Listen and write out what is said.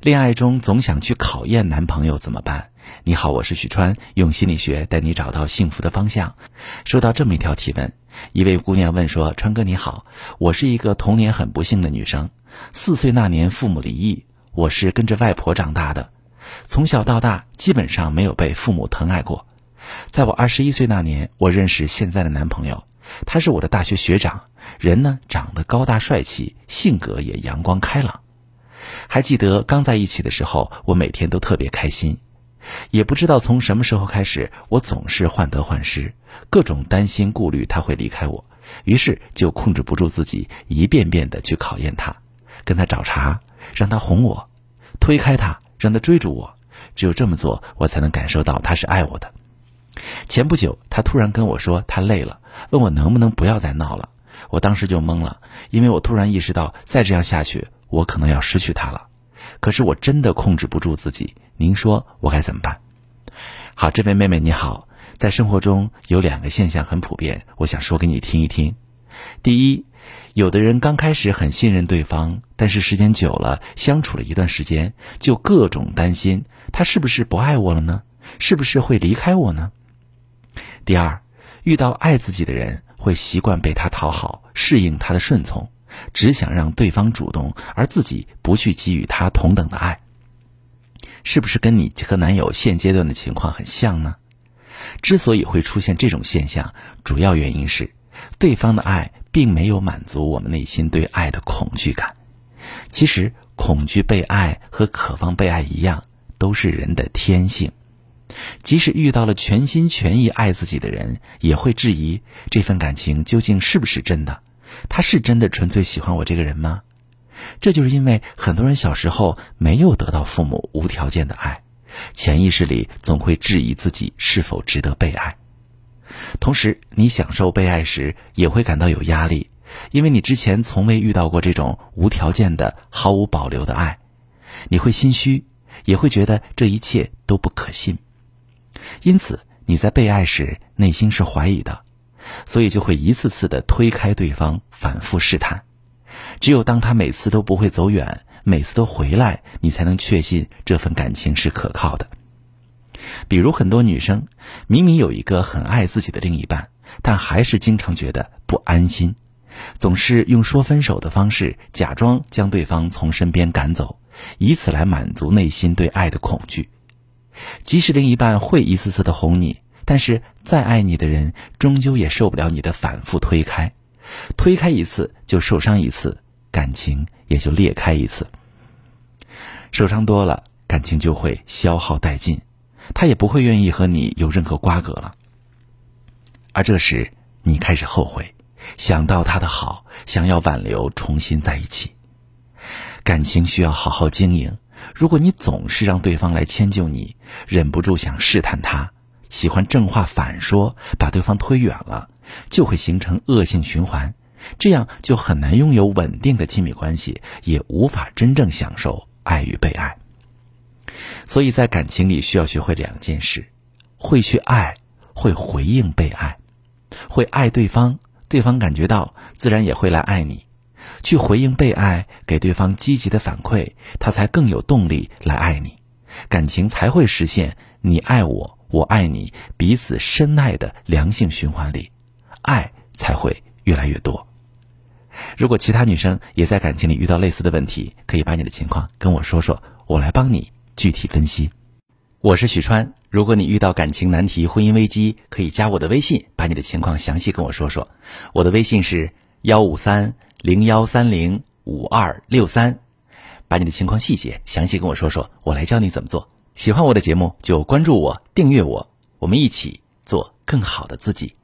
恋爱中总想去考验男朋友怎么办？你好，我是许川，用心理学带你找到幸福的方向。收到这么一条提问，一位姑娘问说：“川哥你好，我是一个童年很不幸的女生，四岁那年父母离异，我是跟着外婆长大的，从小到大基本上没有被父母疼爱过。在我二十一岁那年，我认识现在的男朋友，他是我的大学学长，人呢长得高大帅气，性格也阳光开朗。”还记得刚在一起的时候，我每天都特别开心，也不知道从什么时候开始，我总是患得患失，各种担心顾虑他会离开我，于是就控制不住自己，一遍遍的去考验他，跟他找茬，让他哄我，推开他，让他追逐我，只有这么做，我才能感受到他是爱我的。前不久，他突然跟我说他累了，问我能不能不要再闹了，我当时就懵了，因为我突然意识到再这样下去。我可能要失去他了，可是我真的控制不住自己。您说我该怎么办？好，这位妹妹你好，在生活中有两个现象很普遍，我想说给你听一听。第一，有的人刚开始很信任对方，但是时间久了，相处了一段时间，就各种担心他是不是不爱我了呢？是不是会离开我呢？第二，遇到爱自己的人，会习惯被他讨好，适应他的顺从。只想让对方主动，而自己不去给予他同等的爱，是不是跟你和男友现阶段的情况很像呢？之所以会出现这种现象，主要原因是对方的爱并没有满足我们内心对爱的恐惧感。其实，恐惧被爱和渴望被爱一样，都是人的天性。即使遇到了全心全意爱自己的人，也会质疑这份感情究竟是不是真的。他是真的纯粹喜欢我这个人吗？这就是因为很多人小时候没有得到父母无条件的爱，潜意识里总会质疑自己是否值得被爱。同时，你享受被爱时也会感到有压力，因为你之前从未遇到过这种无条件的、毫无保留的爱，你会心虚，也会觉得这一切都不可信。因此，你在被爱时内心是怀疑的。所以就会一次次的推开对方，反复试探。只有当他每次都不会走远，每次都回来，你才能确信这份感情是可靠的。比如很多女生明明有一个很爱自己的另一半，但还是经常觉得不安心，总是用说分手的方式假装将对方从身边赶走，以此来满足内心对爱的恐惧。即使另一半会一次次的哄你。但是再爱你的人，终究也受不了你的反复推开，推开一次就受伤一次，感情也就裂开一次。受伤多了，感情就会消耗殆尽，他也不会愿意和你有任何瓜葛了。而这时，你开始后悔，想到他的好，想要挽留，重新在一起。感情需要好好经营，如果你总是让对方来迁就你，忍不住想试探他。喜欢正话反说，把对方推远了，就会形成恶性循环，这样就很难拥有稳定的亲密关系，也无法真正享受爱与被爱。所以在感情里需要学会两件事：会去爱，会回应被爱，会爱对方，对方感觉到自然也会来爱你；去回应被爱，给对方积极的反馈，他才更有动力来爱你，感情才会实现你爱我。我爱你，彼此深爱的良性循环里，爱才会越来越多。如果其他女生也在感情里遇到类似的问题，可以把你的情况跟我说说，我来帮你具体分析。我是许川，如果你遇到感情难题、婚姻危机，可以加我的微信，把你的情况详细跟我说说。我的微信是幺五三零幺三零五二六三，把你的情况细节详细跟我说说，我来教你怎么做。喜欢我的节目就关注我、订阅我，我们一起做更好的自己。